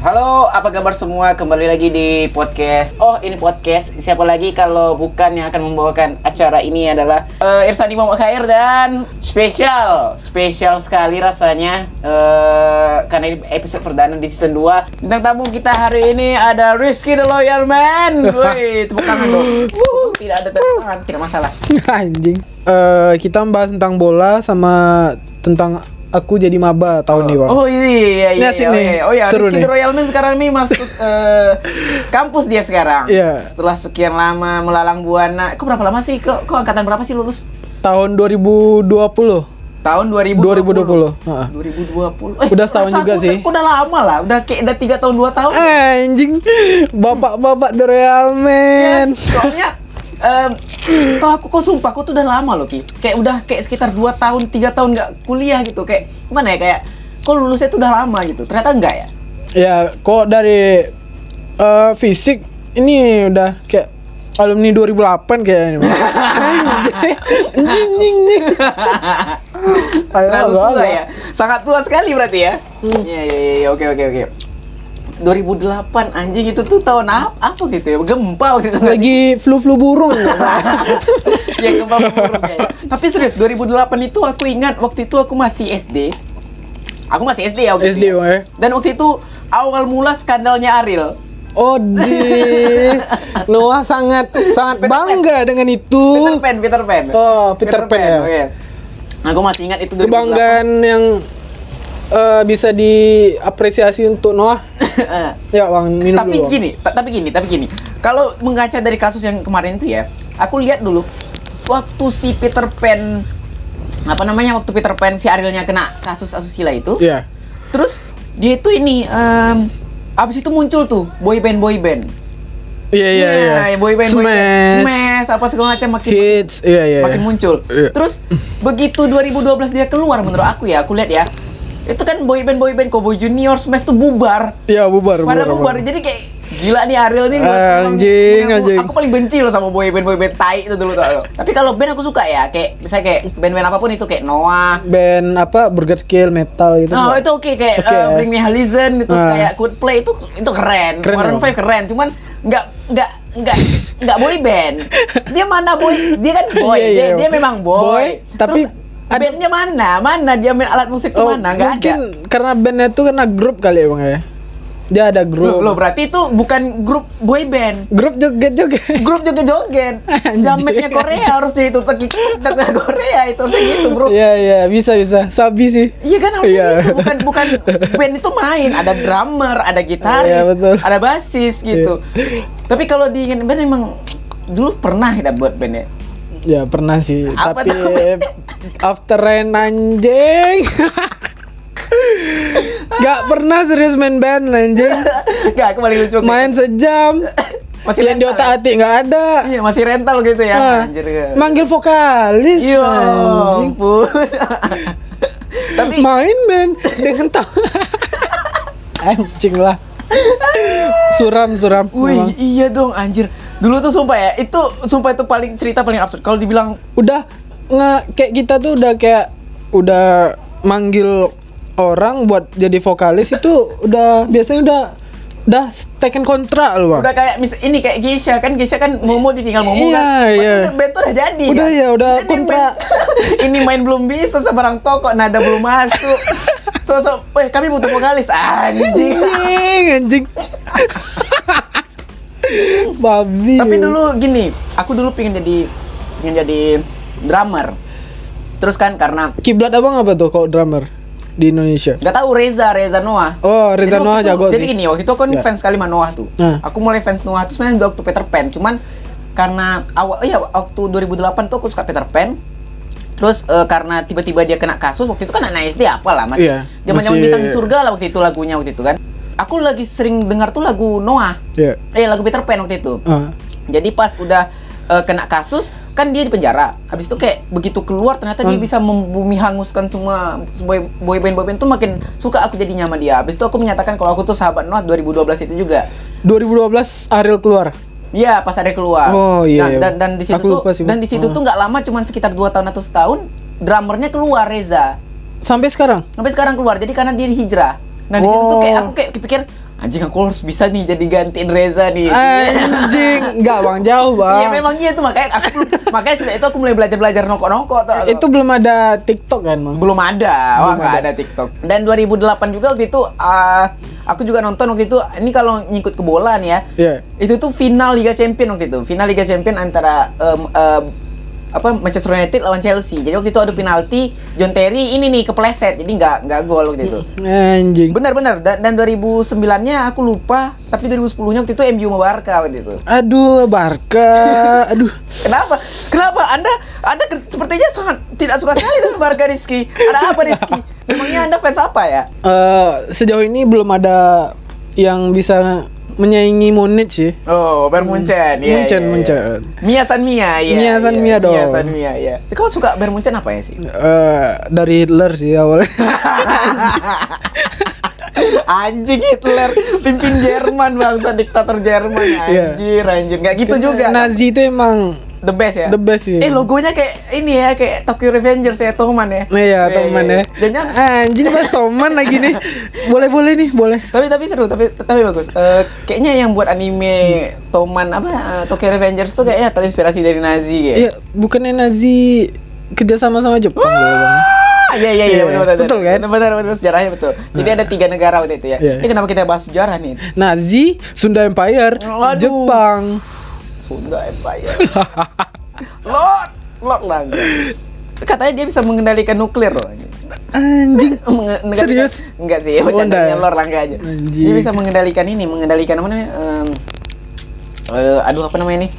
Halo, apa kabar semua? Kembali lagi di podcast. Oh, ini podcast. Siapa lagi kalau bukan yang akan membawakan acara ini adalah uh, Irsani Muhammad Khair dan spesial, spesial sekali rasanya uh, karena ini episode perdana di season 2. Bintang tamu kita hari ini ada Rizky the Loyal Man. Woi, tepuk tangan dong. Tidak ada tepuk tangan, tidak masalah. Anjing. Eh kita membahas tentang bola sama tentang aku jadi maba tahun ini, Bang. Oh iya iya Ini iya. iya, nih. iya. Oh ya, Seru Rizky nih. the Royal Man sekarang nih masuk eh, kampus dia sekarang. Iya. Setelah sekian lama melalang buana. Kok berapa lama sih? Kok, kok angkatan berapa sih lulus? Tahun 2020. Tahun 2020. 2020. Heeh. 2020. Eh, Udah setahun juga aku sih. Udah, udah lama lah. Udah kayak udah 3 tahun 2 tahun. Anjing. Bapak-bapak The Real Man. Soalnya setahu aku kok sumpah aku tuh udah lama loh Ki. Kayak udah kayak sekitar 2 tahun, 3 tahun nggak kuliah gitu. Kayak gimana ya kayak kok lulusnya tuh udah lama gitu. Ternyata enggak ya? Ya, kok dari eh, fisik ini udah kayak alumni 2008 kayaknya. Anjing. Anjing, anjing. Terlalu tua ya. Sangat tua sekali berarti ya. Hmm. Iya iya iya oke oke oke. 2008 anjing itu tuh tahun apa, apa gitu ya? Gempa waktu itu nggak sih? Lagi flu-flu burung. ya gempa burung kayaknya. Tapi serius 2008 itu aku ingat waktu itu aku masih SD. Aku masih SD ya waktu SD, itu. ya. Dan waktu itu awal mula skandalnya Ariel. Oh, di Noah sangat sangat Peter Pan. bangga dengan itu. Peter Pan, Peter Pan. Oh, Peter Pan, ya. Oke. Aku masih ingat itu 2008. Kebanggaan yang eh, bisa diapresiasi untuk Noah. Ya, Bang, minum tapi dulu. Gini, ta- tapi gini, tapi gini. Kalau mengaca dari kasus yang kemarin itu ya, aku lihat dulu waktu si Peter Pan apa namanya waktu Peter Pan si Arielnya kena kasus asusila itu, Iya. terus dia itu ini em, abis itu muncul tuh boy band boy band. Iya, iya, iya. ya, boy band boy band. Smash. Smash apa segala macam makin Hits, iya, iya. makin muncul. Iya. Terus begitu 2012 dia keluar menurut aku ya, aku lihat ya. Itu kan boy band boy band Cowboy Junior Smash tuh bubar. Iya, bubar, Pada bubar. bubar. Jadi kayak gila nih Ariel nih. memang- Anjing, aku, anjing. Aku paling benci loh sama boy band boy band tai itu dulu tuh. Tapi kalau band aku suka ya, kayak misalnya kayak band-band apa pun itu kayak Noah. Band apa? Burger Kill metal gitu. Oh itu oke kayak Oke, uh, ya. Bring Me Horizon itu Nah. kayak Coldplay itu itu keren. Keren, Bang. 5 keren, cuman nggak nggak nggak nggak boy band. Dia mana boy? Dia kan boy. Iya, dia, iya. dia memang boy. Boy, tapi Terus, ada- bandnya mana? Mana dia main alat musik tuh Oh, mana? Nggak ada. mungkin karena bandnya itu karena grup kali ya, Bang ya. Dia ada grup. Loh, loh, berarti itu bukan grup boy band. Grup joget-joget. grup joget-joget Anjing. jametnya Korea harus itu teki Korea itu harusnya gitu bro Iya, iya, bisa bisa. Sabi sih. Iya kan harusnya Iya. gitu bukan bukan band itu main ada drummer ada gitaris Iya, betul. ada basis gitu tapi kalau diingin band emang dulu pernah kita buat band ya Ya pernah sih, Apa tapi tuh? after rain anjing. Gak pernah serius main band anjing. Gak aku paling lucu Main sejam. Masih Yang di otak ya? atik nggak ada. iya masih rental gitu ya Ah, anjir ya. Manggil vokalis. Iya anjing. ampun tapi Main band dengan tahu. anjing lah. Suram suram. Wih, iya dong anjir. Dulu tuh sumpah ya, itu sumpah itu paling cerita paling absurd. Kalau dibilang Udah nge kayak kita tuh udah kayak udah manggil orang buat jadi vokalis itu udah biasanya udah udah taken kontrak loh bang. udah kayak mis ini kayak Geisha kan Geisha kan Momo ditinggal Momo Iya, kan iya. udah band tuh udah jadi Udah kan? ya, udah ini kontrak. main, ini main belum bisa sebarang toko nada belum masuk so so eh kami butuh vokalis anjing anjing anjing babi tapi dulu gini aku dulu pengen jadi pengen jadi drummer terus kan karena kiblat abang apa tuh kalau drummer di Indonesia nggak tahu Reza Reza Noah oh Reza Jadi Noah itu- jago Jadi gini, waktu itu aku kan Ya. fans sekali sama Noah tuh. Nah. Aku mulai fans Noah tuh sebenarnya waktu Peter Pan, cuman karena awal iya waktu 2008 tuh aku suka Peter Pan. Terus eh, karena tiba-tiba dia kena kasus waktu itu kan anak SD apalah masih Iya, zaman-zaman masih- bintang di surga lah waktu itu lagunya waktu itu kan. Aku lagi sering dengar tuh lagu Noah. Iya. Eh lagu Peter Pan waktu itu. Ah. Jadi pas udah eh, kena kasus kan dia di penjara. Habis itu kayak begitu keluar ternyata dia Hmm. bisa membumi hanguskan semua boy boy band boy band tuh makin suka aku jadi sama dia. Habis itu aku menyatakan kalau aku tuh sahabat Noah 2012 itu juga. 2012 Ariel keluar Iya, pas ada keluar. Oh, iya, Dan iya. dan, dan di situ tuh sih, dan di situ Ah. tuh nggak lama cuman sekitar 2 tahun atau setahun drummernya keluar Reza. sampai sekarang Sampai sekarang keluar. Jadi karena dia hijrah. Nah di situ tuh kayak Oh. aku kayak kepikir anjing aku harus bisa nih jadi gantiin Reza nih. Anjing, enggak bang jauh bang. Iya memang iya tuh makanya aku makanya setelah itu aku mulai belajar belajar nongkrong-nongkrong tuh. Itu belum ada TikTok kan bang? belum ada, wah Belum nggak ada. ada TikTok. Dan 2008 juga waktu itu ah, aku juga nonton waktu itu ini kalau nyikut ke bola nih ya. Iya. Itu tuh final Liga Champion waktu itu. Final Liga Champion antara em, em, apa Manchester United lawan Chelsea. Jadi waktu itu adu penalti, John Terry ini nih kepleset. Jadi nggak nggak gol waktu itu. Anjing. Benar-benar dan, dan 2009-nya aku lupa, tapi 2010-nya waktu itu MU sama Barca waktu itu. Aduh, Barca. Aduh. Kenapa? Kenapa? Anda Anda sepertinya sangat tidak suka sekali dengan Barca Rizky. Ada apa Rizky? Memangnya Anda fans apa ya? Eh, sejauh ini belum ada yang bisa menyaingi Munich sih. Oh, Bayern Munchen. Iya, Munchen, iya, iya. Munchen. Mia San Mia, iya. Mia San iya. Mia dong. Mia San Mia, iya. Kau suka Bayern Munchen apa ya sih? Eh, dari Hitler sih awalnya. Anjing Hitler, pimpin Jerman bangsa diktator Jerman. Anjir, anjir. Nggak gitu juga. Nazi itu emang The best ya? The best sih. Eh, logonya kayak ini ya, kayak Tokyo Revengers ya, Toman ya. Nah, iya, teman ya. Dan yang Anjing bahas Toman lagi nih. Boleh boleh nih, boleh. tapi tapi seru tapi tapi bagus Eh, kayaknya yang buat anime Toman apa eh, Tokyo Revengers tuh kayaknya terinspirasi dari Nazi kayak Iya, bukannya Nazi kerja sama sama Jepang ya, Bang? Iya iya iya Iya, benar benar betul kan? benar benar, benar, sejarahnya betul jadi ada tiga negara waktu itu ya Iya. ini kenapa kita bahas sejarah nih Nazi, Sunda Empire, Waduh. Jepang. Sunda Empire Lord Lord Langga katanya dia bisa mengendalikan nuklir loh Anjing. Serius? Enggak sih, Oh, bercandanya. Lord Langga aja. Anjing. Dia bisa mengendalikan ini, mengendalikan apa namanya? eh, aduh apa namanya nih?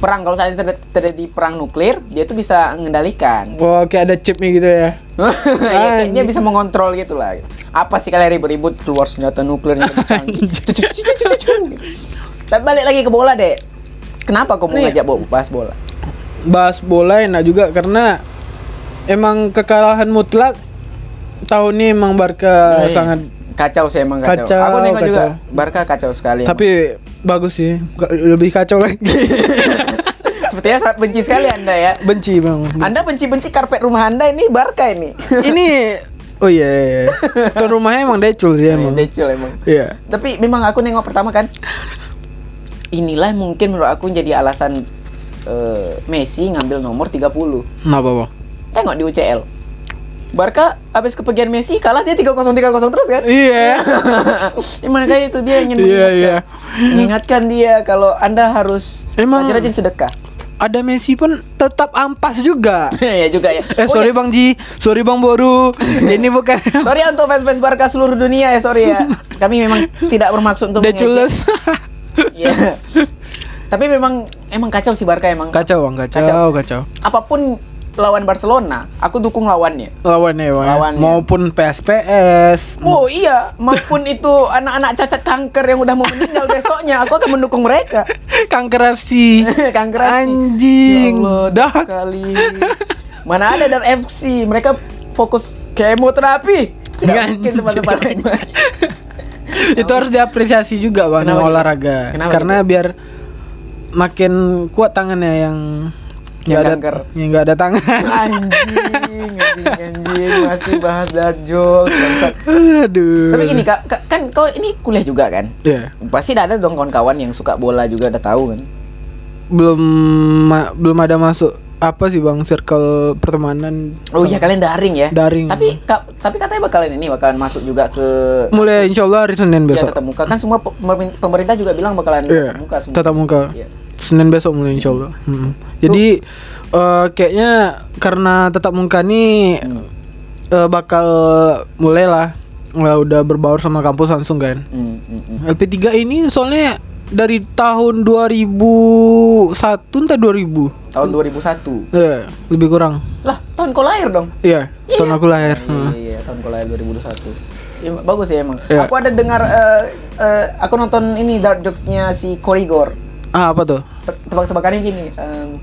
Perang kalau saat terjadi, terjadi perang nuklir, dia tuh bisa mengendalikan. Wah, kayak ada chipnya gitu ya. ya, kayak dia bisa mengontrol gitu lah. Apa sih kalian ribut-ribut keluar senjata nuklir. Tapi balik lagi ke bola deh. Kenapa kau mau Nih. ngajak bahas bola? Bahas bola enak juga karena emang kekalahan mutlak tahun ini emang Barca Nih, sangat kacau sih emang kacau. Kacau, Aku nengok juga kacau. Barca kacau sekali. tapi bagus sih. Lebih kacau lagi. Sepertinya sangat benci sekali Anda ya. Benci, Bang. Anda benci-benci karpet rumah Anda ini Barca ini. Ini Oh iya, iya. iya. Tuan rumahnya emang decul sih emang. Decul emang. Iya. Tapi memang aku nengok pertama kan. Inilah mungkin menurut aku jadi alasan eh, Messi ngambil nomor 30. Kenapa, Bang? Tengok di UCL. Barca habis kepergian Messi kalah dia 3-0 3-0 terus kan? Iya. Gimana kayak itu dia ingin Iya, mengingatkan, iya. mengingatkan dia kalau Anda harus Emang- rajin-rajin sedekah. Ada Messi pun tetap ampas juga. ya juga ya. Eh Oh, sorry ya. Bang Ji, sorry Bang Boru. Ini bukan Sorry ya untuk fans-fans Barca seluruh dunia ya, sorry ya. Kami memang tidak bermaksud untuk. Decules. Iya. Tapi memang emang kacau sih Barca emang. kacau Bang, kacau, Kacau. kacau. Apa pun lawan Barcelona, aku dukung lawannya. Lawannya Bang. ya. Lawannya. Maupun PSPS. Oh iya, maupun itu anak-anak cacat kanker yang udah mau meninggal besoknya, aku akan mendukung mereka. Kanker FC. kanker FC. Anjing. Ya Allah, Dah. sekali. Mana ada dan FC, mereka fokus kemoterapi. Tidak mungkin tempat-tempat lain. Itu harus diapresiasi juga Bang Kenapa gitu? olahraga. Kenapa Karena gitu? biar makin kuat tangannya yang Yang ada kanker. yang nggak ada tangan. anjing, anjing, anjing, masih bahas dark jokes, bangsat. Aduh. Tapi gini, Kak, kan kau ini kuliah juga kan? Iya. Pasti ada dong kawan-kawan yang suka bola juga udah tahu kan? belum ma- belum ada masuk apa sih bang circle pertemanan Oh iya kalian daring ya? Daring. Tapi ka- tapi katanya bakalan ini bakalan masuk juga ke mulai insya Allah hari Senin ya, besok tatap muka kan semua pe- pemerintah- juga bilang bakalan Iya, tatap muka semua. tatap muka Iya. Senin besok mulai insya Allah Mm. jadi eh, kayaknya karena tatap muka nih Hmm. eh, bakal mulai lah Wah, udah berbaur sama kampus langsung kan Hmm, hmm, hmm. LP3 ini soalnya dari tahun 2001 entah 2000 Tahun 2001. ya lebih kurang Lah, tahun kau lahir dong. iya tahun aku lahir Iya, Heeh. iya, tahun kau lahir 2001. Ya, bagus ya emang. Iya. Aku ada dengar eh, eh, aku nonton ini dark jokes-nya si Korigor. ah apa tuh Te- Tebak-tebakannya gini, em,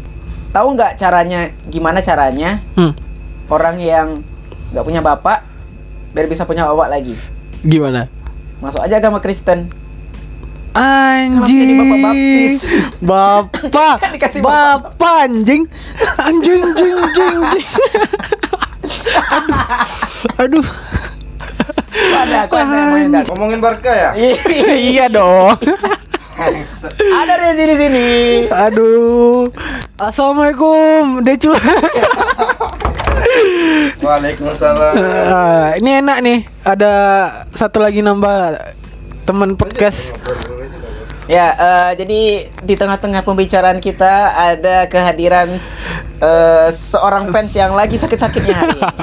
tahu nggak caranya gimana caranya hmm. orang yang nggak punya bapak biar bisa punya bapak lagi? gimana Masuk aja agama Kristen. Anjing. jadi bapak baptis. Bapak. Kan dikasih bapak anjing. Anjing anjing anjing. anjing. aduh. Aduh. ada, aku ada. Ngomongin Barca ya? iya dong. Ada di sini. Aduh. Assalamualaikum, Decu. Waalaikumsalam. Ah, ini enak nih. Ada satu lagi nambah teman podcast. Ya, eh, jadi di tengah-tengah pembicaraan kita ada kehadiran eh, seorang fans yang lagi sakit-sakitnya hari ini.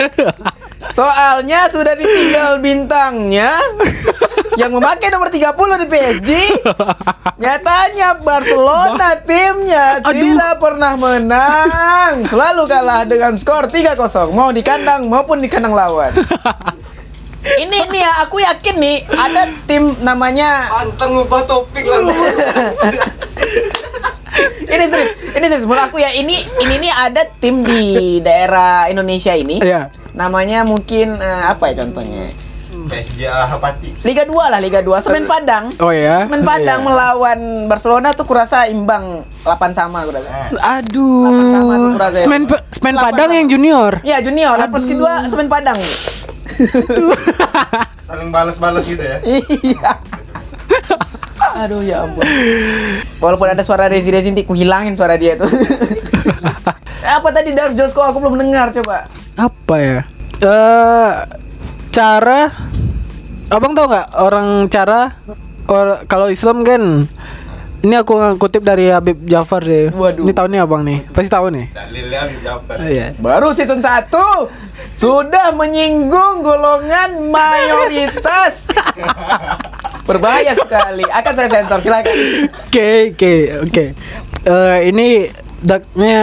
Soalnya sudah ditinggal bintangnya yang memakai nomor 30 di PSG. Nyatanya Barcelona timnya tidak pernah menang. Selalu kalah dengan skor 3-0 mau di kandang maupun di kandang lawan. Ini nih ya, aku yakin nih ada tim namanya Pantang ngubah topik langsung. ini serius, ini serius menurut aku ya ini ini nih ada tim di daerah Indonesia ini. Iya. Namanya mungkin eh, apa ya contohnya? PSJA. Liga 2 lah Liga 2 Semen Padang. Oh ya. Semen Padang Iya. melawan Barcelona tuh kurasa imbang 8 sama kurasa. Aduh. Delapan sama tuh kurasa ya. Semen Semen Padang sama. yang junior. Iya junior, lapis kedua Semen Padang. Saling balas-balas gitu ya. Iya. Aduh ya ampun. Walaupun ada suara Rezi Rezi nanti ku hilangin suara dia tuh. apa tadi Dark Josko aku belum dengar coba. Apa ya? Eh cara Abang tahu nggak orang cara or, kalau Islam kan ini aku kutip dari Habib Jafar deh. Waduh. Ini tahu nih Abang nih. Pasti tahu nih. Dalil ya Jabar. Iya. Baru season 1 sudah menyinggung golongan mayoritas. Berbahaya sekali. Akan saya sensor silakan. Oke, oke, oke. Eh, ini daknya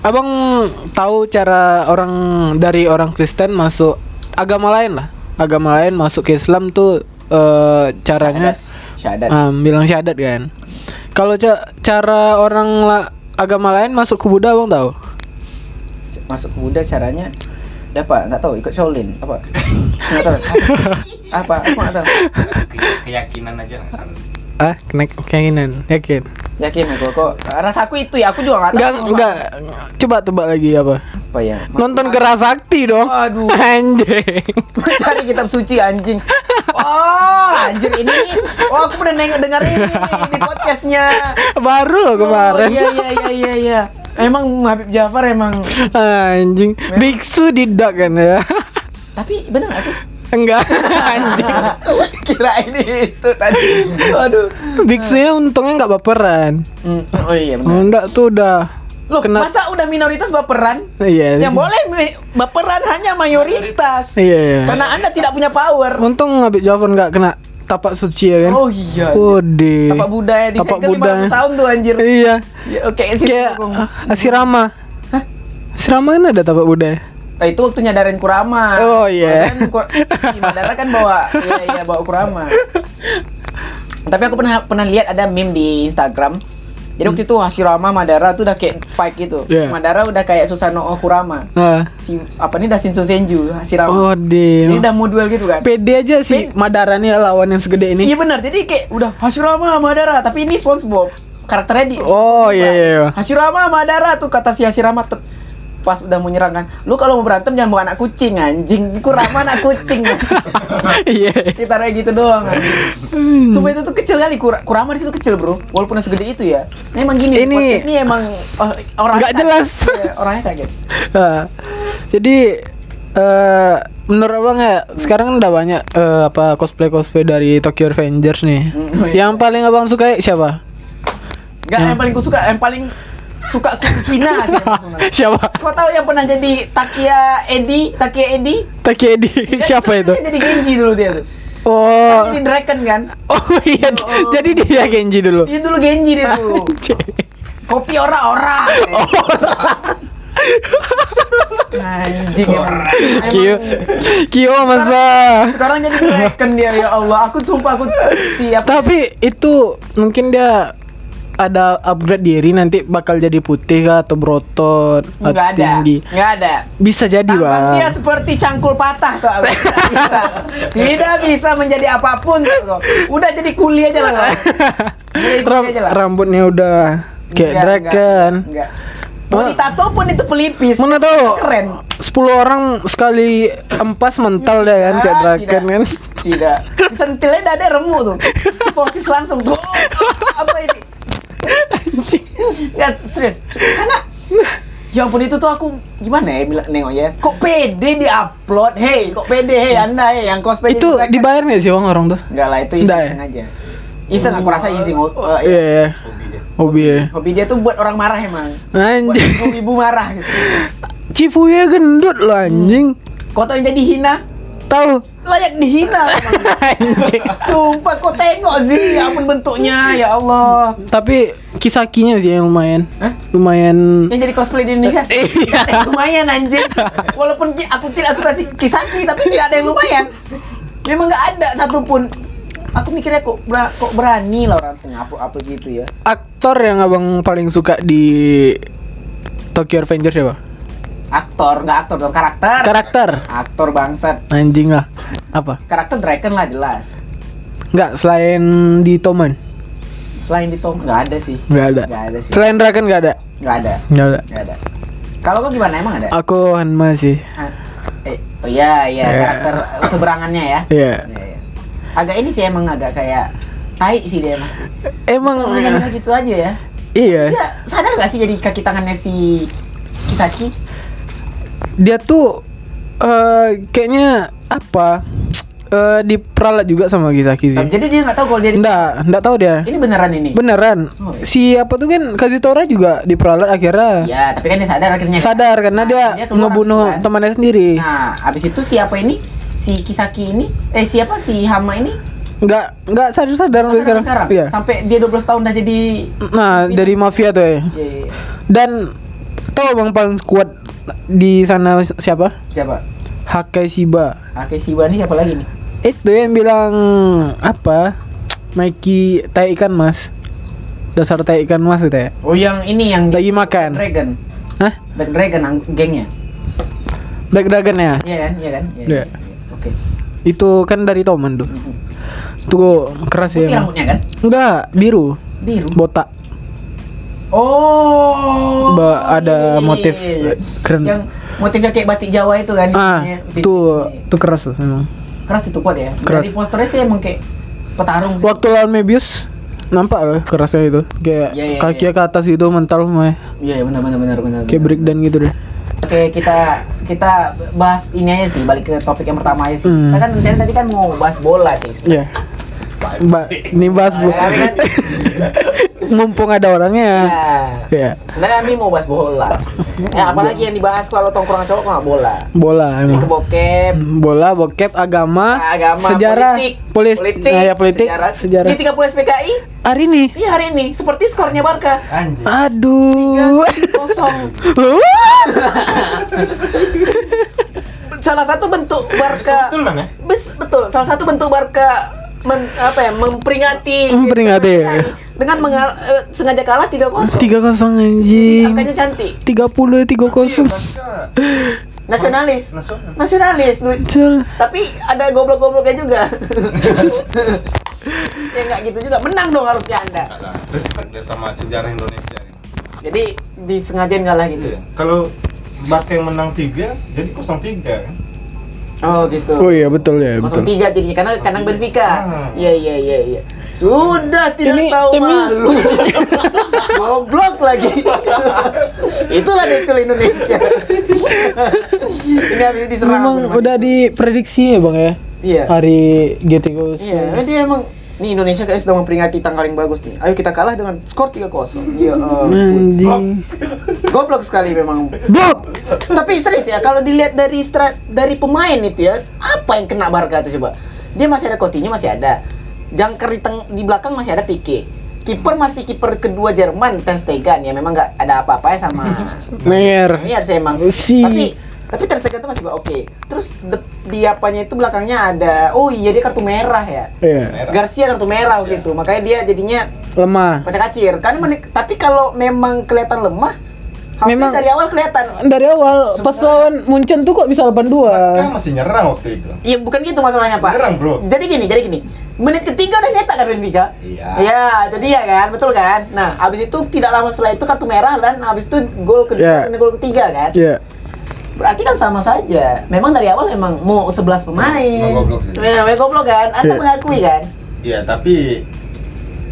Abang tahu cara orang dari orang Kristen masuk agama lain lah. Agama lain masuk ke Islam tuh eh, caranya Syahadat. ah, bilang syahadat kan. Kalau ca- cara orang la- agama lain masuk ke Buddha Abang tahu? Masuk ke Buddha caranya ya apa? Enggak tahu, ikut Shaolin apa? Enggak tahu. Apa? Aku enggak tahu. Ke- Keyakinan aja nggak. Ah, kena keyakinan, yakin. Yakin aku kok rasaku itu ya, aku juga enggak tahu. Enggak, enggak. Coba tebak lagi apa? Apa ya? Nonton Kerasakti dong. Aduh. Anjing. Mencari kitab suci anjing. Oh, anjir ini nih. Oh, aku pernah nengok dengar ini nih di podcastnya. Baru loh kemarin. Oh, iya iya iya iya iya. Emang Habib Jafar emang Anjing. Biksu didak kan ya. tapi bener gak sih? Enggak. Anjing. Kira ini itu tadi. Aduh. Biksunya untungnya enggak baperan. Hmm, oh iya benar. enggak tuh udah Loh, kena masa udah minoritas baperan? Iya. Yang boleh baperan hanya mayoritas. Iya, iya. Karena Anda tidak punya power. Untung Habib Jafar enggak kena tapak suci ya kan. Oh iya. Ode. Tapak budaya di Tapak segel 500 Buddha. tahun tuh anjir. Iya. Ya, oke, sih. Kayak uh, asirama. Hah? Asirama kan ada tapak budaya. Nah, itu waktu nyadarin Kurama. Oh, iya. Kan Kur- si Madara kan bawa iya iya bawa Kurama. Tapi aku pernah pernah lihat ada meme di Instagram. Jadi waktu itu Hashirama Madara tuh udah kayak fight gitu. Iya. Madara udah kayak Susanoo Kurama. Nah. Si apa nih dah Shinsu Senju Hashirama. Ode. Jadi udah mau duel gitu kan. Pede aja sih Madara nih lawan yang segede ini. Iya benar. Jadi kayak udah Hashirama Madara tapi ini SpongeBob. Karakternya di Oh, iya, iya, iya. Hashirama Madara tuh kata si Hashirama pas udah mau nyerang kan. Lu kalau mau berantem jangan bawa anak kucing anjing. Kurama anak kucing. Iya. Kita kayak gitu doang anjing. Sumpah itu tuh kecil kali Kur Kurama di situ kecil, Bro. Walaupun segede itu ya. Ini emang gini, Ini- podcast ini emang oh, orangnya Nggak jelas. Iya, orangnya kaget. Nah, jadi eh menurut abang ya sekarang kan udah banyak eh, apa cosplay cosplay dari Tokyo Revengers nih. Hmm, oh iya. Yang paling abang suka siapa? Enggak, yang paling ku suka, yang paling suka ku hina sih siapa? Kau tahu yang pernah jadi Takia Edi, Takia Edi? Takedi. siapa itu? Kan jadi Genji dulu dia tuh. Oh. Jadi Draken kan? Oh iya. Oh. Jadi dia Genji dulu. Dia dulu Genji dia tuh. Kopi ora-ora. Oh. Anjing emang. Emang Kyo masa. sekarang jadi Draken dia ya Allah. Aku sumpah aku siap. Tapi itu mungkin dia ada upgrade diri nanti bakal jadi putih kah atau berotot atau Enggak ada. tinggi. Enggak ada. Bisa jadi, Tambang Bang. dia seperti cangkul patah tuh. Tidak bisa. Tidak bisa menjadi apa pun tuh. Udah jadi kuli aja lah. Ram- rambutnya udah kayak Enggak, dragon. Enggak. enggak. Mau ditato pun itu pelipis. Mana tahu? Keren. 10 orang sekali empas mental deh kan kayak draken tidak. kan. Tidak. Disentilnya dada remu tuh. Fosis langsung tuh. Apa ini? Anjing. Ya serius. Karena Ya ampun itu tuh aku gimana ya bilang nengoknya Kok pede di upload Hei kok pede hei anda hei yang cosplay Itu dibayar nggak sih bang orang tuh? Enggak lah itu Nggak ya? iseng-iseng aja Iseng aku rasa iseng oh, Oh, eh, iya, iya. Hobi dia. Hobi ya. Hobi dia tuh buat orang marah emang Buat Anjing. ibu-ibu marah gitu Cipuya gendut lo anjing. Kau tau yang jadi hina Tahu? Layak dihina. Sumpah kau tengok sih Ya ampun bentuknya Ya Allah Tapi kisakinya sih yang lumayan. Hah? Lumayan. Yang jadi cosplay di Indonesia Iya. Lumayan anjing Walaupun aku tidak suka si Kisaki Tapi tidak ada yang lumayan Memang nggak ada satupun Aku mikirnya kok, ber- kok berani lah orang tengah upload-upload gitu ya Aktor yang abang paling suka di Tokyo Revengers siapa? Aktor, nggak aktor dong, karakter Karakter. Aktor bangsat Anjing lah. Apa? Karakter Draken lah jelas Enggak, selain di Toman. Selain di Tom, nggak ada sih Nggak ada. Nggak ada sih Selain Draken nggak ada. Nggak ada Nggak ada. Nggak ada Kalau kau gimana, emang ada? Aku Hanma sih. Eh, oh iya, iya, Iya. karakter seberangannya ya Iya. Iya, iya. Agak ini sih emang agak kayak Tai sih dia emang Emang Hanya gitu aja ya iya. Dia sadar gak sih jadi kaki tangannya si Kisaki? Dia tuh eh kayaknya apa? Eh diperalat juga sama Kisaki sih. Jadi dia nggak tahu kalau dia di- Enggak, enggak tahu dia. ini beneran ini. Beneran. Oh, iya. Si apa tuh kan Kazutora juga diperalat akhirnya. Ya, tapi kan dia sadar akhirnya. Sadar karena Nah, dia, keluar ngebunuh kan. temannya sendiri. Nah, habis itu siapa ini? Si Kisaki ini? Eh, siapa si Hama ini? Enggak enggak sampai Sadar sekarang. sekarang. Iya. Sampai dia 12 tahun udah jadi Nah, dari mafia tuh ya. Iya, iya, iya. Dan tahu bang paling kuat di sana siapa? siapa? Hakai Shiba. Oke, Shiba ini siapa lagi nih? Itu yang bilang apa? Mikey tai ikan mas. Dasar tai ikan mas itu ya. Oh, yang ini yang Lagi makan. Dragon. Hah? Black Dragon gengnya. Black Dragon ya? Iya kan? Iya kan? Iya. Iya. Oke. Itu kan dari Toman tuh. Tuh keras ya. Putih emang. rambutnya kan? Enggak, biru. Biru. Botak. Oh. Ba- ada iya, motif iya, iya. keren. Yang motifnya kayak batik Jawa itu kan. Ah, putih. tuh keras tuh memang. keras itu kuat ya. Keras. Dari posternya sih emang kayak petarung sih. Waktu lawan Mebius nampak loh kerasnya itu. Kayak Iya, iya, kakinya ke atas itu mental semua. Iya, iya, benar benar benar benar. Kayak breakdown gitu deh. Oke, kita kita bahas ini aja sih, balik ke topik yang pertama aja sih. Hmm. Kita kan rencana tadi kan mau bahas bola sih. Iya. Mbak, ini bahas bu. Kami kan- Mumpung ada orangnya. Ya. Iya. Sebenarnya kami mau bahas bola. Ya, apalagi yang dibahas kalau tongkrongan cowok kok nggak bola. Bola Ini emang. kebokep, Bola, bokep, agama, agama, sejarah, politik, polis, politik, nah, ya, politik, sejarah. sejarah. Di 30 SPKI, Hari ini. iya hari ini seperti skornya Barca. Anjing. Aduh. kosong. salah satu bentuk Barca Betul kan ya? Bes, betul. Salah satu bentuk Barca men, apa ya memperingati Memperingati. Dengan mengal, eh, sengaja kalah 3-0. Tiga kosong anjing. Angkanya cantik. Tiga puluh tiga kosong. Nasionalis. Nasional. Nasionalis. Du- Cel. Tapi ada goblok-gobloknya juga. ya nggak gitu juga. Menang dong harusnya Anda. Respect deh sama sejarah Indonesia. Jadi disengajain kalah gitu. Iya. Kalau Barca yang menang 3, jadi 0-3 kan? Oh gitu. Oh iya betul ya betul. 03 jadinya karena kandang Benfica. Ah. Iya iya iya iya. Sudah tidak Ini- tahu ini- malu. Goblok lagi. Itulah decul Indonesia. Ini habis diserang. Memang udah diprediksi ya bang ya Iya. hari GT Goes. Iya, dia emang Nih Indonesia kayak sedang memperingati tanggal yang bagus nih. Ayo kita kalah dengan skor 3-0. Iya. Anjing. Goblok sekali memang. Bob. Tapi serius ya, kalau dilihat dari strat dari pemain itu ya, apa yang kena Barca tuh coba? Dia masih ada Coutinho masih ada. Jangkar di, teng- di belakang masih ada Pique. Kiper masih kiper kedua Jerman Ter Stegen ya memang nggak ada apa-apanya sama Mer. Ini harusnya emang. Si. Tapi tapi Ter Stegen tuh masih oke. Terus de- di apanya itu belakangnya ada oh iya dia kartu merah ya. Iya. Merah. Garcia kartu merah gitu. Makanya dia jadinya Lemah. kocak kacir. Kan tapi kalau memang kelihatan lemah Harusnya memang dari awal kelihatan. dari awal pas lawan Munchen tuh kok bisa 82 Barca masih nyerang waktu itu. Iya bukan gitu masalahnya pak. Nyerang, bro. Jadi gini, jadi gini. Menit ketiga udah nyetak kan Benfica. Iya. Iya, jadi ya kan, betul kan. Nah, abis itu tidak lama setelah itu kartu merah dan abis itu gol kedua Iya. dan gol ketiga kan. Iya Berarti kan sama saja. Memang dari awal emang mau 11 pemain. Memang goblok sih. Ya, memang goblok kan. Anda Iya. mengakui kan? Iya, tapi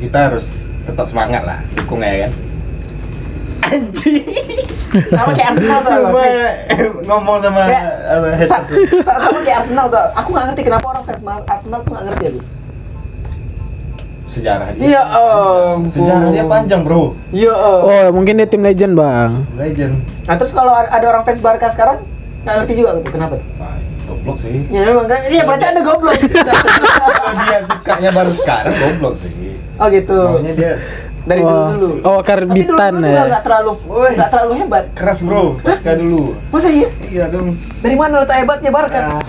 kita harus tetap semangat lah, dukung ya kan. Anjing. sama kayak Arsenal tuh. Cuma Mas. ngomong sama sa- sama kayak Arsenal tuh. Aku nggak ngerti kenapa orang fans Arsenal tuh nggak ngerti aku. Sejarah dia. Iya om. Sejarah dia panjang, Bro. Iya om. Oh mungkin dia tim legend bang Legend. Nah terus kalau ada orang fans Barca sekarang nggak ngerti juga gitu kenapa? tuh? Wah, goblok sih. Ya memang kan. Iya berarti ada goblok. Kalau dia sukanya baru sekarang goblok sih. oh gitu. Maunya dia Dari Oh. dulu dulu. Oh, karbitan Tapi dulu, dulu juga ya. terlalu Woi. nggak terlalu hebat. keras, Bro. Barca dulu. Masa iya? Iya dong. Dari mana letak hebatnya Barca? Ah,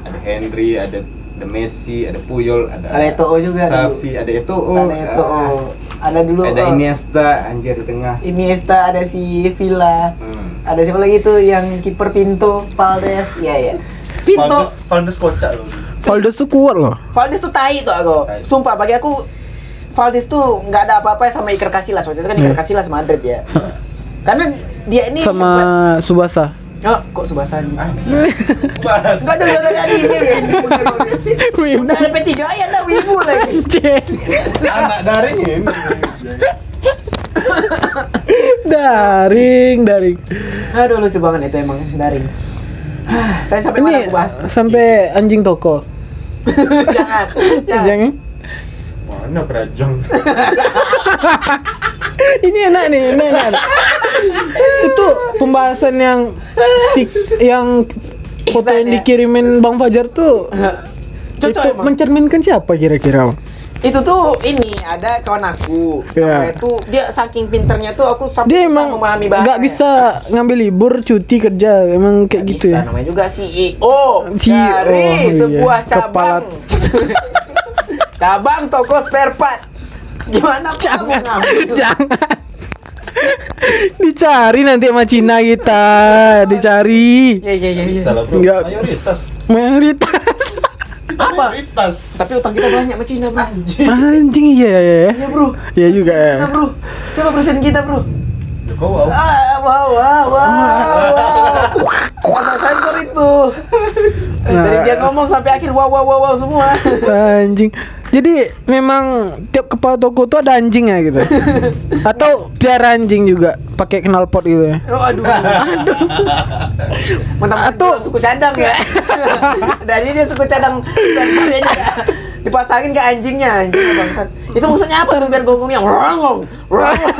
ada Henry, ada ada Messi, ada Puyol, ada Ada Eto'o juga Safi, ada Eto'o. ada itu. ah, Ada dulu. Ada oh, Iniesta anjir di tengah. Iniesta, ada si Villa. Hmm. Ada siapa lagi tuh yang kiper Pinto, Valdes, iya ya. Pinto, Valdes, Valdes kocak loh. Valdes tuh kuat loh Valdes tuh tai tuh aku. Tai. Sumpah bagi aku Valdes tuh nggak ada apa-apa sama Iker Casillas waktu itu kan Iker Hmm. Casillas Madrid ya. Karena dia ini sama. Subasa Oh, kok Subasa anjing? Bahas. Enggak ada ada ada Wibu. Udah ada P3 ya ada Wibu lagi. Anak daringin. daring daring Aduh lucu banget itu emang daring. Tadi sampai mana ini aku bahas? sampai anjing toko jangan. Jangan. jangan Mana kerajang? ini enak nih ini enak itu pembahasan yang stick yang foto yang ya? dikirimin bang Fajar tuh Cocok itu emang. mencerminkan siapa kira-kira itu tuh ini ada kawan aku namanya tuh dia saking pinternya tuh aku sampai dia susah emang memahami bahasa nggak bisa ngambil libur cuti kerja emang kayak Nggak gitu bisa, ya namanya juga CEO CEO, dari iya. sebuah cabang Kepala- cabang toko spare part gimana ngambil jangan dicari nanti sama Cina kita dicari Iya iya iya. Bisa lah bro. Enggak. Mayoritas. mayoritas Apa? Mayoritas. Tapi utang kita banyak sama Cina bro. anjing iya ya ya Iya bro. Iya juga ya. Kita bro. Siapa presiden kita bro? Jokowi. Ah, wow, wow, wow, wow. Masa sensor itu. Eh, Dari dia ngomong sampai akhir wow, wow, wow, wow semua. anjing jadi memang tiap kepala toko tuh ada anjing ya gitu atau piara anjing juga pakai knalpot gitu ya Oh, aduh. Mentang Atau- atau suku cadang ya. Dari dia suku cadang dan dipasangin ke anjingnya, anjingnya bangsat. Itu maksudnya apa tuh biar gonggongnya rongong, rongong.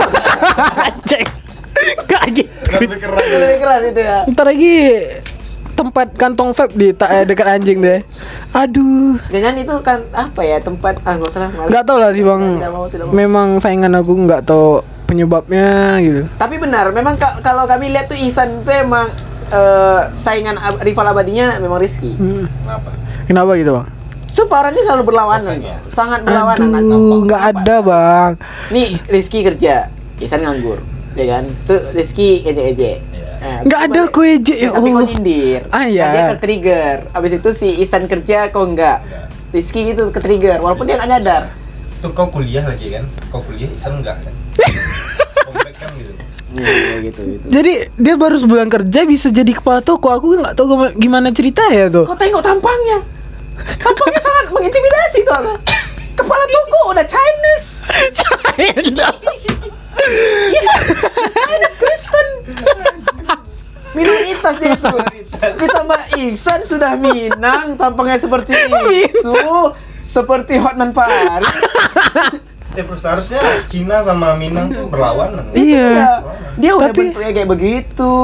anjing Gak gitu Lebih keras itu ya. ntar lagi tempat kantong vape di tak eh, dekat anjing deh aduh Jangan itu kan apa ya tempat ah nggak usah lah. malas. nggak tahu lah sih bang Tidak mau, tidak mau. memang saingan aku nggak tahu penyebabnya gitu Tapi benar, memang ka- kalau kami lihat tuh Isan itu emang eh, saingan ab- rival abadinya memang Rizky. Hmm. Kenapa? kenapa gitu bang Sumpah orang ini selalu berlawanan, Rasanya. sangat berlawanan. aduh nggak ada bang Nih Rizky kerja, Isan nganggur, ya kan? Tuh Rizky ejek-ejek. Iya. Eh, nggak ada kue ejek ya Tapi kau nyindir. Ah, iya. Nah, dia ke trigger. Abis itu si Isan kerja kok enggak. Enggak. Rizky gitu ke trigger walaupun dia nggak nyadar. Tuh kau kuliah lagi kan? Kau kuliah Isan enggak kan? Kan gitu. Iya gitu gitu. jadi dia baru sebulan kerja bisa jadi kepala toko aku nggak tahu gima- gimana cerita ya tuh Kau tengok tampangnya. Tampangnya sangat mengintimidasi tuh. aku. Kepala toko udah Chinese. Iya? Chinese Kristen. Minoritas dia itu. Ditambah Iksan sudah Minang, tampangnya seperti itu. Seperti Hotman Paris. Ya bro, seharusnya Cina sama Minang tuh berlawanan. Itu Iya. dia. Dia udah Tapi- bentuknya kayak begitu.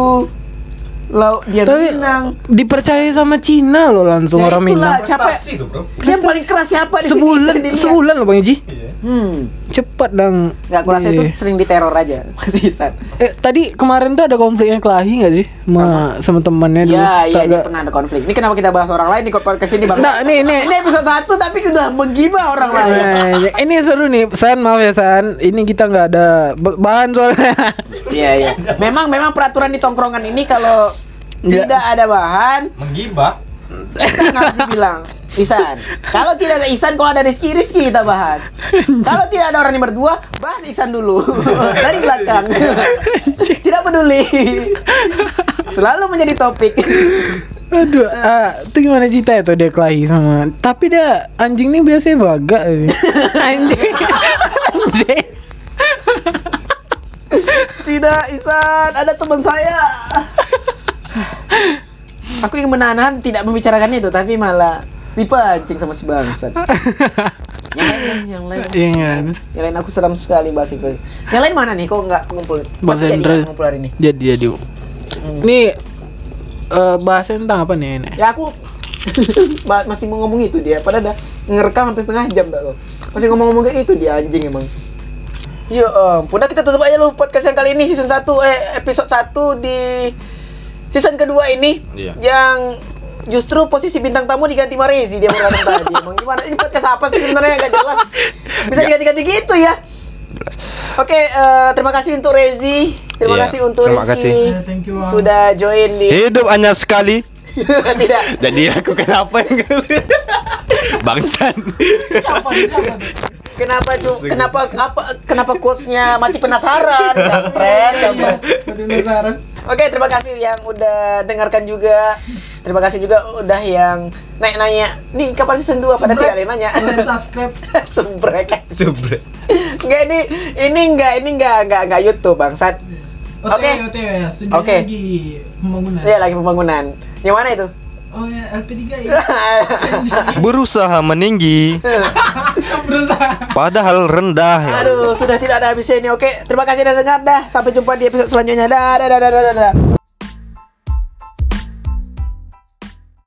Laut dia Tapi Minang. dipercaya sama Cina loh langsung Ya orang itulah. Minang. Capek. Itu bro Yang paling keras siapa di sini? Sebulan, Dilihat. sebulan loh Bang Iji. Iya Hmm. Cepat dong. Nggak, aku rasa itu Iya. sering diteror aja. Pasisan. Eh tadi kemarin tuh ada konfliknya kelahi nggak sih sama sama, temannya dulu? Iya, iya, ini ada- pernah ada konflik. Ini kenapa kita bahas orang lain di podcast ini, Bang? Nah, nih, nih. Ini episode 1 tapi udah menggibah orang lain. Nah, ini seru nih, San maaf ya San, ini kita nggak ada ba- bahan soalnya. Iya, iya. Memang memang peraturan di tongkrongan ini kalau. Tidak ada bahan, Menggibah? Isan harus dibilang Isan. Kalau tidak ada Isan, kalau ada Rizky, Rizky kita bahas. Kalau tidak ada orang yang berdua, bahas Isan dulu. Dari belakang. Tidak peduli. Selalu menjadi topik. Aduh, ah, itu gimana cerita itu dia kelahi sama Tapi dia anjing nih biasanya baga sih. Anjing. Anjing. Tidak Isan, ada teman saya Aku yang menahan tidak membicarakan itu Tapi malah dipancing sama si bangsat Yang lain, yang lain Iya kan Yang lain aku seram sekali bahas itu Yang lain mana nih, kok nggak ngumpul? Bang Tapi Hendra. ngumpul hari ini? Jadi jadi Ini eh bahasnya tentang apa nih ini? Ya aku masih mau ngomong itu dia, padahal udah ngerekam sampai setengah jam tak kok. Masih ngomong-ngomong kayak itu dia anjing emang. Ya ampun, udah kita tutup aja lu podcast yang kali ini season 1 eh episode 1 di season kedua ini Iya. yang justru posisi bintang tamu diganti Marezi dia berantem tadi. Emang gimana? Ini podcast apa sih sebenarnya gak jelas. Bisa diganti-ganti gitu ya. Oke, eh, terima kasih untuk Rezi. Terima Iya, kasih untuk terima Rizky. kasih. Ya, thank you, Bang. Sudah join di Hidup hanya sekali. Tidak. Jadi aku kenapa yang bangsan? Kenapa cu kenapa apa kenapa quotesnya mati penasaran? Kampret, kampret. Oke, terima kasih yang udah dengarkan juga. Terima kasih juga udah yang naik nanya. Nih kapan season 2 pada tidak ada yang nanya. subscribe. Sebrek. Subre Enggak ini ini enggak ini enggak enggak enggak YouTube bangsat. Oke. OTW ya, studio Oke. lagi pembangunan. Iya lagi pembangunan. Yang mana itu? Oh ya, LP3 ya. Berusaha meninggi, Berusaha. padahal rendah. ya Aduh, sudah tidak ada habisnya ini. Oke, terima kasih sudah dengar dah. Sampai jumpa di episode selanjutnya. Dah, dah, dah, dah, dah, dah.